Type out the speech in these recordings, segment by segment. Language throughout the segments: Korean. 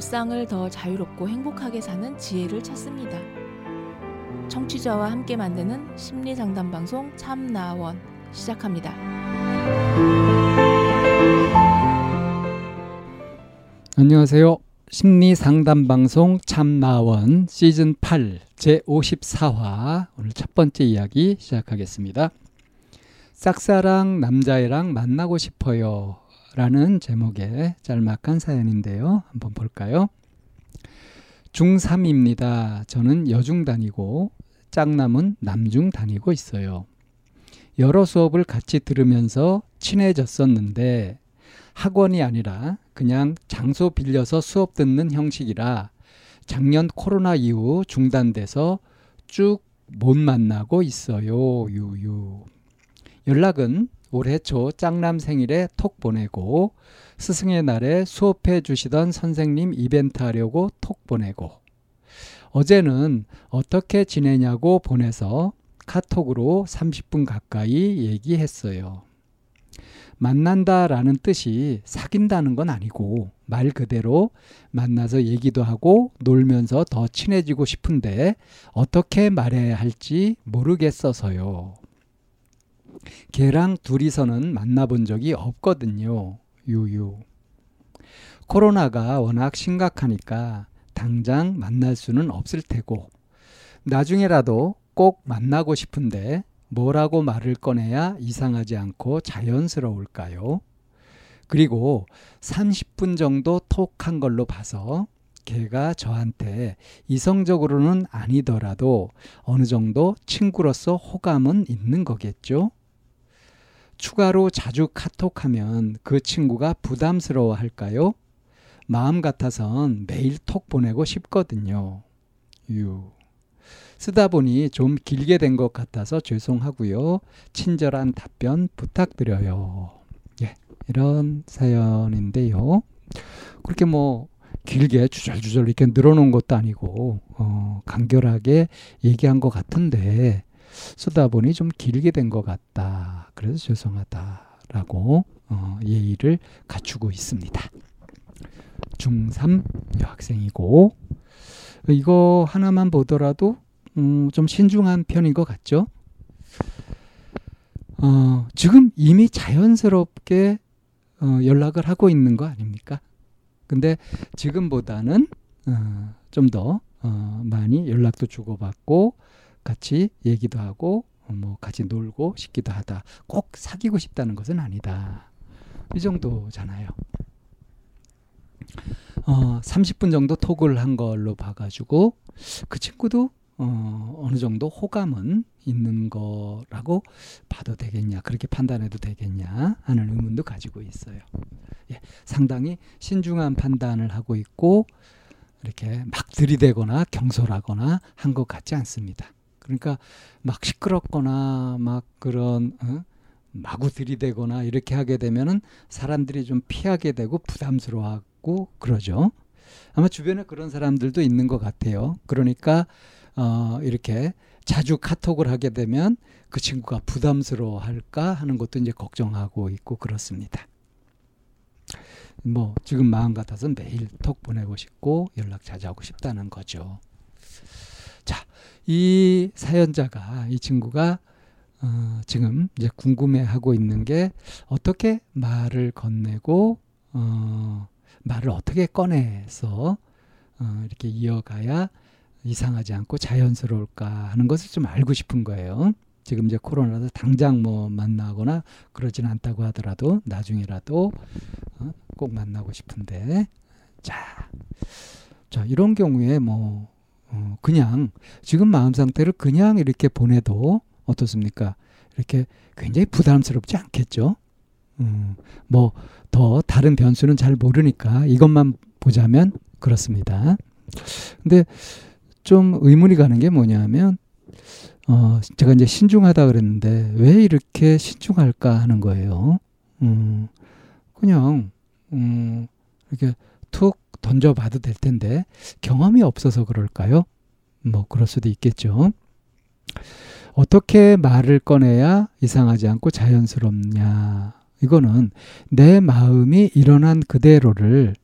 일상을 더 자유롭고 행복하게 사는 지혜를 찾습니다. 청취자와 함께 만드는 심리 상담 방송 참나원 시작합니다. 안녕하세요. 심리 상담 방송 참나원 시즌 8 제 54화 오늘 첫 번째 이야기 시작하겠습니다. 짝사랑 남자애랑 만나고 싶어요. 라는 제목의 짤막한 사연인데요. 한번 볼까요? 중3입니다. 저는 여중 다니고 짝남은 남중 다니고 있어요. 여러 수업을 같이 들으면서 친해졌었는데 학원이 아니라 그냥 장소 빌려서 수업 듣는 형식이라 작년 코로나 이후 중단돼서 쭉 못 만나고 있어요. 유유. 연락은 올해 초 짝남 생일에 톡 보내고 스승의 날에 수업해 주시던 선생님 이벤트 하려고 톡 보내고 어제는 어떻게 지내냐고 보내서 카톡으로 30분 가까이 얘기했어요. 만난다라는 뜻이 사귄다는 건 아니고 말 그대로 만나서 얘기도 하고 놀면서 더 친해지고 싶은데 어떻게 말해야 할지 모르겠어서요. 걔랑 둘이서는 만나본 적이 없거든요. 유유. 코로나가 워낙 심각하니까 당장 만날 수는 없을 테고 나중에라도 꼭 만나고 싶은데 뭐라고 말을 꺼내야 이상하지 않고 자연스러울까요? 그리고 30분 정도 톡 한 걸로 봐서 걔가 저한테 이성적으로는 아니더라도 어느 정도 친구로서 호감은 있는 거겠죠? 추가로 자주 카톡하면 그 친구가 부담스러워 할까요? 마음 같아선 매일 톡 보내고 싶거든요. 유. 쓰다 보니 좀 길게 된 것 같아서 죄송하고요. 친절한 답변 부탁드려요. 예, 이런 사연인데요. 그렇게 뭐 길게 주절주절 이렇게 늘어놓은 것도 아니고 어, 간결하게 얘기한 것 같은데 쓰다 보니 좀 길게 된 것 같다. 그래서 죄송하다라고 어, 예의를 갖추고 있습니다. 중3 여학생이고 이거 하나만 보더라도 음, 좀 신중한 편인 것 같죠? 어, 지금 이미 자연스럽게 어, 연락을 하고 있는 거 아닙니까? 근데 지금보다는 어, 좀더 어, 많이 연락도 주고받고 같이 얘기도 하고 어, 뭐 같이 놀고 싶기도 하다. 꼭 사귀고 싶다는 것은 아니다. 이 정도잖아요. 어, 30분 정도 톡을 한 걸로 봐가지고 그 친구도 어, 어느 정도 호감은 있는 거라고 봐도 되겠냐, 그렇게 판단해도 되겠냐 하는 의문도 가지고 있어요. 예, 상당히 신중한 판단을 하고 있고 이렇게 막 들이대거나 경솔하거나 한 것 같지 않습니다. 그러니까 막 시끄럽거나 막 그런 어? 마구 들이대거나 이렇게 하게 되면은 사람들이 좀 피하게 되고 부담스러워하고 그러죠. 아마 주변에 그런 사람들도 있는 것 같아요. 그러니까 어, 이렇게 자주 카톡을 하게 되면 그 친구가 부담스러워할까 하는 것도 이제 걱정하고 있고 그렇습니다. 뭐 지금 마음 같아서 매일 톡 보내고 싶고 연락 자주 하고 싶다는 거죠. 자, 이 사연자가 이 친구가 어, 지금 이제 궁금해하고 있는 게 어떻게 말을 건네고 어, 말을 어떻게 꺼내서 어, 이렇게 이어가야 이상하지 않고 자연스러울까 하는 것을 좀 알고 싶은 거예요. 지금 이제 코로나라서 당장 뭐 만나거나 그러진 않다고 하더라도 나중에라도 어, 꼭 만나고 싶은데 자, 자 이런 경우에 뭐 어, 그냥 지금 마음 상태를 그냥 이렇게 보내도 어떻습니까? 이렇게 굉장히 부담스럽지 않겠죠? 음, 뭐 더 다른 변수는 잘 모르니까 이것만 보자면 그렇습니다. 근데 좀 의문이 가는 게 뭐냐면 어, 제가 이제 신중하다 그랬는데 왜 이렇게 신중할까 하는 거예요. 음, 그냥 음, 이렇게 툭 던져봐도 될 텐데 경험이 없어서 그럴까요? 뭐 그럴 수도 있겠죠. 어떻게 말을 꺼내야 이상하지 않고 자연스럽냐. 이거는 내 마음이 일어난 그대로를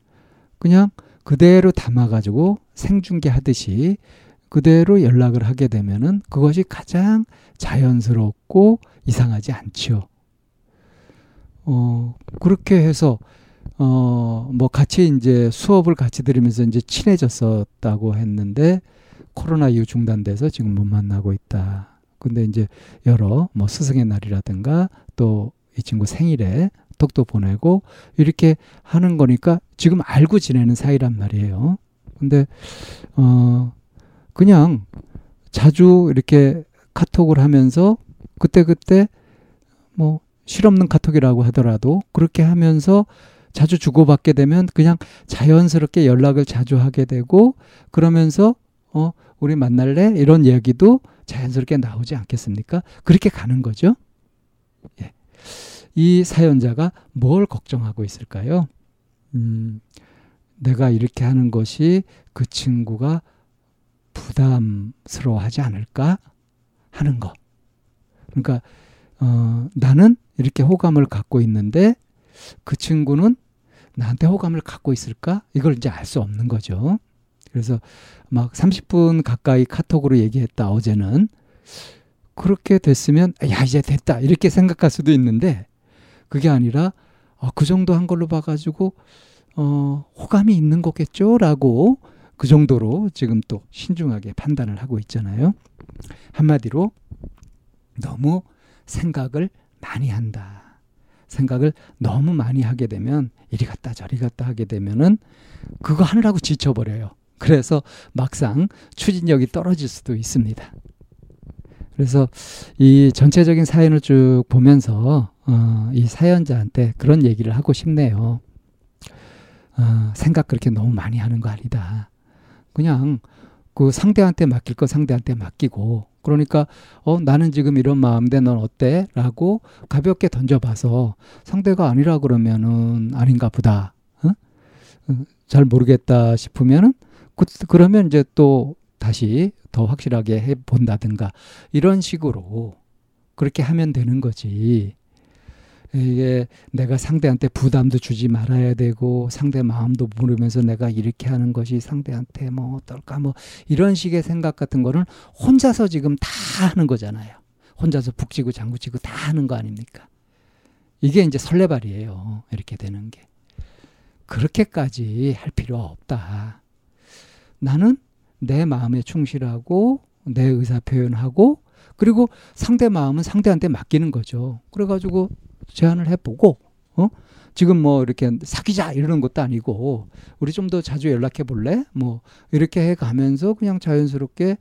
그냥 그대로 담아가지고 생중계 하듯이 그대로 연락을 하게 되면은 그것이 가장 자연스럽고 이상하지 않지요. 어, 그렇게 해서, 어, 뭐 같이 이제 수업을 같이 들으면서 이제 친해졌었다고 했는데 코로나 이후 중단돼서 지금 못 만나고 있다. 근데 이제 여러 뭐 스승의 날이라든가 또 이 친구 생일에 톡도 보내고 이렇게 하는 거니까 지금 알고 지내는 사이란 말이에요. 근데 어 그냥 자주 이렇게 카톡을 하면서 그때그때 뭐 실없는 카톡이라고 하더라도 그렇게 하면서 자주 주고받게 되면 그냥 자연스럽게 연락을 자주 하게 되고 그러면서 어 우리 만날래 이런 얘기도 자연스럽게 나오지 않겠습니까? 그렇게 가는 거죠. 예. 이 사연자가 뭘 걱정하고 있을까요? 음, 내가 이렇게 하는 것이 그 친구가 부담스러워하지 않을까 하는 거. 그러니까 어, 나는 이렇게 호감을 갖고 있는데 그 친구는 나한테 호감을 갖고 있을까? 이걸 이제 알 수 없는 거죠. 그래서 막 30분 가까이 카톡으로 얘기했다 어제는 그렇게 됐으면 야 이제 됐다 이렇게 생각할 수도 있는데 그게 아니라 어, 그 정도 한 걸로 봐가지고 어, 호감이 있는 거겠죠라고 그 정도로 지금 또 신중하게 판단을 하고 있잖아요. 한마디로 너무 생각을 많이 한다. 생각을 너무 많이 하게 되면 이리 갔다 저리 갔다 하게 되면은 그거 하느라고 지쳐버려요. 그래서 막상 추진력이 떨어질 수도 있습니다. 그래서 이 전체적인 사연을 쭉 보면서 어, 이 사연자한테 그런 얘기를 하고 싶네요. 어, 생각 그렇게 너무 많이 하는 거 아니다. 그냥 그 상대한테 맡길 거 상대한테 맡기고 그러니까 어 나는 지금 이런 마음인데 넌 어때? 라고 가볍게 던져봐서 상대가 아니라 그러면은 아닌가 보다. 어? 어잘 모르겠다 싶으면은 그, 그러면 이제 또 다시 더 확실하게 해 본다든가 이런 식으로 그렇게 하면 되는 거지. 이게 내가 상대한테 부담도 주지 말아야 되고 상대 마음도 모르면서 내가 이렇게 하는 것이 상대한테 뭐 어떨까 뭐 이런 식의 생각 같은 거는 혼자서 지금 다 하는 거잖아요. 혼자서 북치고 장구치고 다 하는 거 아닙니까? 이게 이제 설레발이에요. 이렇게 되는 게. 그렇게까지 할 필요 없다. 나는 내 마음에 충실하고 내 의사 표현하고 그리고 상대 마음은 상대한테 맡기는 거죠. 그래가지고 제안을 해보고 어 지금 뭐 이렇게 사귀자 이러는 것도 아니고 우리 좀 더 자주 연락해 볼래? 뭐 이렇게 해 가면서 그냥 자연스럽게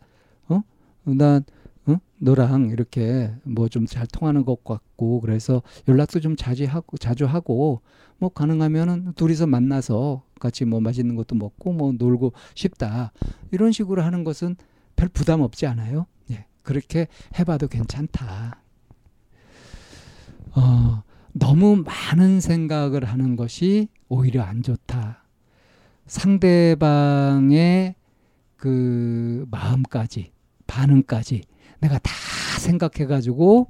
어난 어? 너랑 이렇게 뭐 좀 잘 통하는 것 같고 그래서 연락도 좀 자주 하고 자주 하고 뭐 가능하면은 둘이서 만나서 같이 뭐 맛있는 것도 먹고 뭐 놀고 싶다 이런 식으로 하는 것은 별 부담 없지 않아요? 예, 그렇게 해봐도 괜찮다. 어, 너무 많은 생각을 하는 것이 오히려 안 좋다. 상대방의 그 마음까지, 반응까지 내가 다 생각해 가지고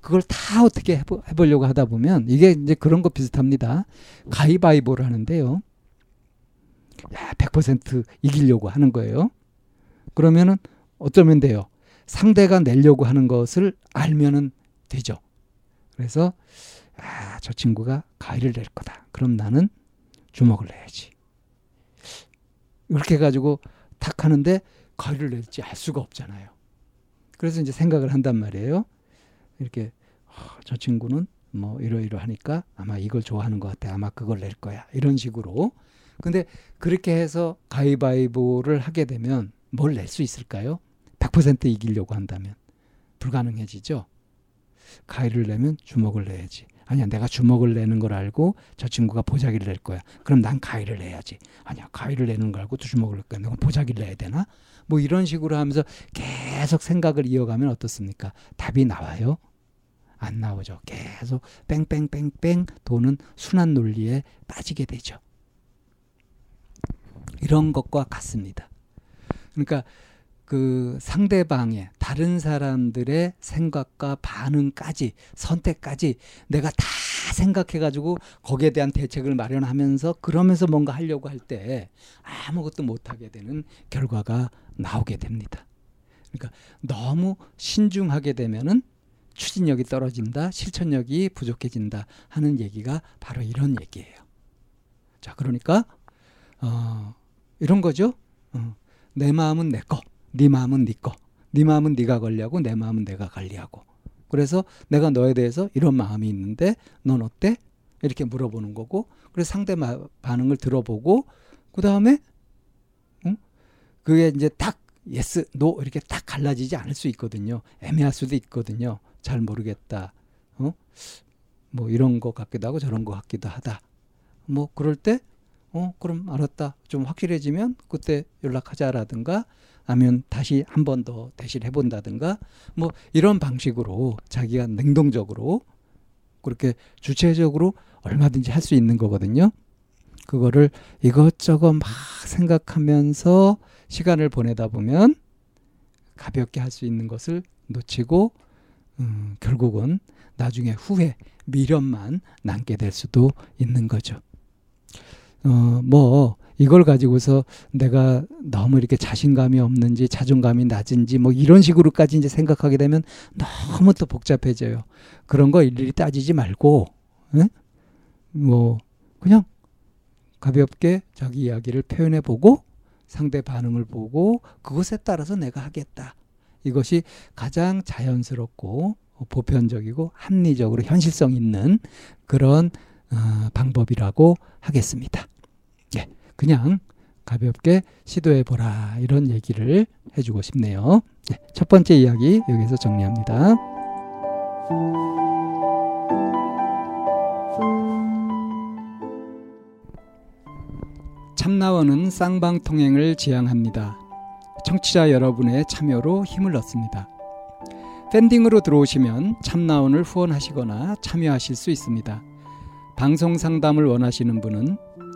그걸 다 어떻게 해보, 해보려고 하다 보면 이게 이제 그런 거 비슷합니다. 가위바위보를 하는데요. 야, 100% 이기려고 하는 거예요. 그러면은 어쩌면 돼요. 상대가 내려고 하는 것을 알면은 되죠. 그래서 아, 저 친구가 가위를 낼 거다. 그럼 나는 주먹을 내야지. 이렇게 해가지고 탁 하는데 가위를 낼지 알 수가 없잖아요. 그래서 이제 생각을 한단 말이에요. 이렇게 어, 저 친구는 뭐 이러이러 하니까 아마 이걸 좋아하는 것 같아. 아마 그걸 낼 거야. 이런 식으로. 근데 그렇게 해서 가위바위보를 하게 되면 뭘 낼 수 있을까요? 100% 이기려고 한다면 불가능해지죠. 가위를 내면 주먹을 내야지. 아니야, 내가 주먹을 내는 걸 알고 저 친구가 보자기를 낼 거야. 그럼 난 가위를 내야지. 아니야, 가위를 내는 걸 알고 또 주먹을 낼 거야. 내가 보자기를 내야 되나? 뭐 이런 식으로 하면서 계속 생각을 이어가면 어떻습니까? 답이 나와요? 안 나오죠. 계속 뺑뺑뺑뺑 도는 순환 논리에 빠지게 되죠. 이런 것과 같습니다. 그러니까 그 상대방의 다른 사람들의 생각과 반응까지 선택까지 내가 다 생각해 가지고 거기에 대한 대책을 마련하면서 그러면서 뭔가 하려고 할 때 아무것도 못 하게 되는 결과가 나오게 됩니다. 그러니까 너무 신중하게 되면은 추진력이 떨어진다, 실천력이 부족해진다 하는 얘기가 바로 이런 얘기예요. 자, 그러니까 어, 이런 거죠. 어, 내 마음은 내 거. 네 마음은 네 거. 네 마음은 네가 관리하고 내 마음은 내가 관리하고. 그래서 내가 너에 대해서 이런 마음이 있는데 넌 어때? 이렇게 물어보는 거고. 그래서 상대 반응을 들어보고 그 다음에 응? 그게 이제 딱 yes, no 이렇게 딱 갈라지지 않을 수 있거든요. 애매할 수도 있거든요. 잘 모르겠다. 어? 뭐 이런 거 같기도 하고 저런 거 같기도 하다. 뭐 그럴 때 어, 그럼 알았다. 좀 확실해지면 그때 연락하자라든가 아니면 다시 한 번 더 대신 해본다든가 뭐 이런 방식으로 자기가 능동적으로 그렇게 주체적으로 얼마든지 할 수 있는 거거든요. 그거를 이것저것 막 생각하면서 시간을 보내다 보면 가볍게 할 수 있는 것을 놓치고 음, 결국은 나중에 후회, 미련만 남게 될 수도 있는 거죠. 어, 뭐 이걸 가지고서 내가 너무 이렇게 자신감이 없는지 자존감이 낮은지 뭐 이런 식으로까지 이제 생각하게 되면 너무 또 복잡해져요. 그런 거 일일이 따지지 말고 에? 뭐 그냥 가볍게 자기 이야기를 표현해 보고 상대 반응을 보고 그것에 따라서 내가 하겠다. 이것이 가장 자연스럽고 보편적이고 합리적으로 현실성 있는 그런 어, 방법이라고 하겠습니다. 예, 그냥 가볍게 시도해 보라 이런 얘기를 해주고 싶네요. 예, 첫 번째 이야기 여기서 정리합니다. 참나원은 쌍방통행을 지향합니다. 청취자 여러분의 참여로 힘을 얻습니다. 팬딩으로 들어오시면 참나원을 후원하시거나 참여하실 수 있습니다. 방송 상담을 원하시는 분은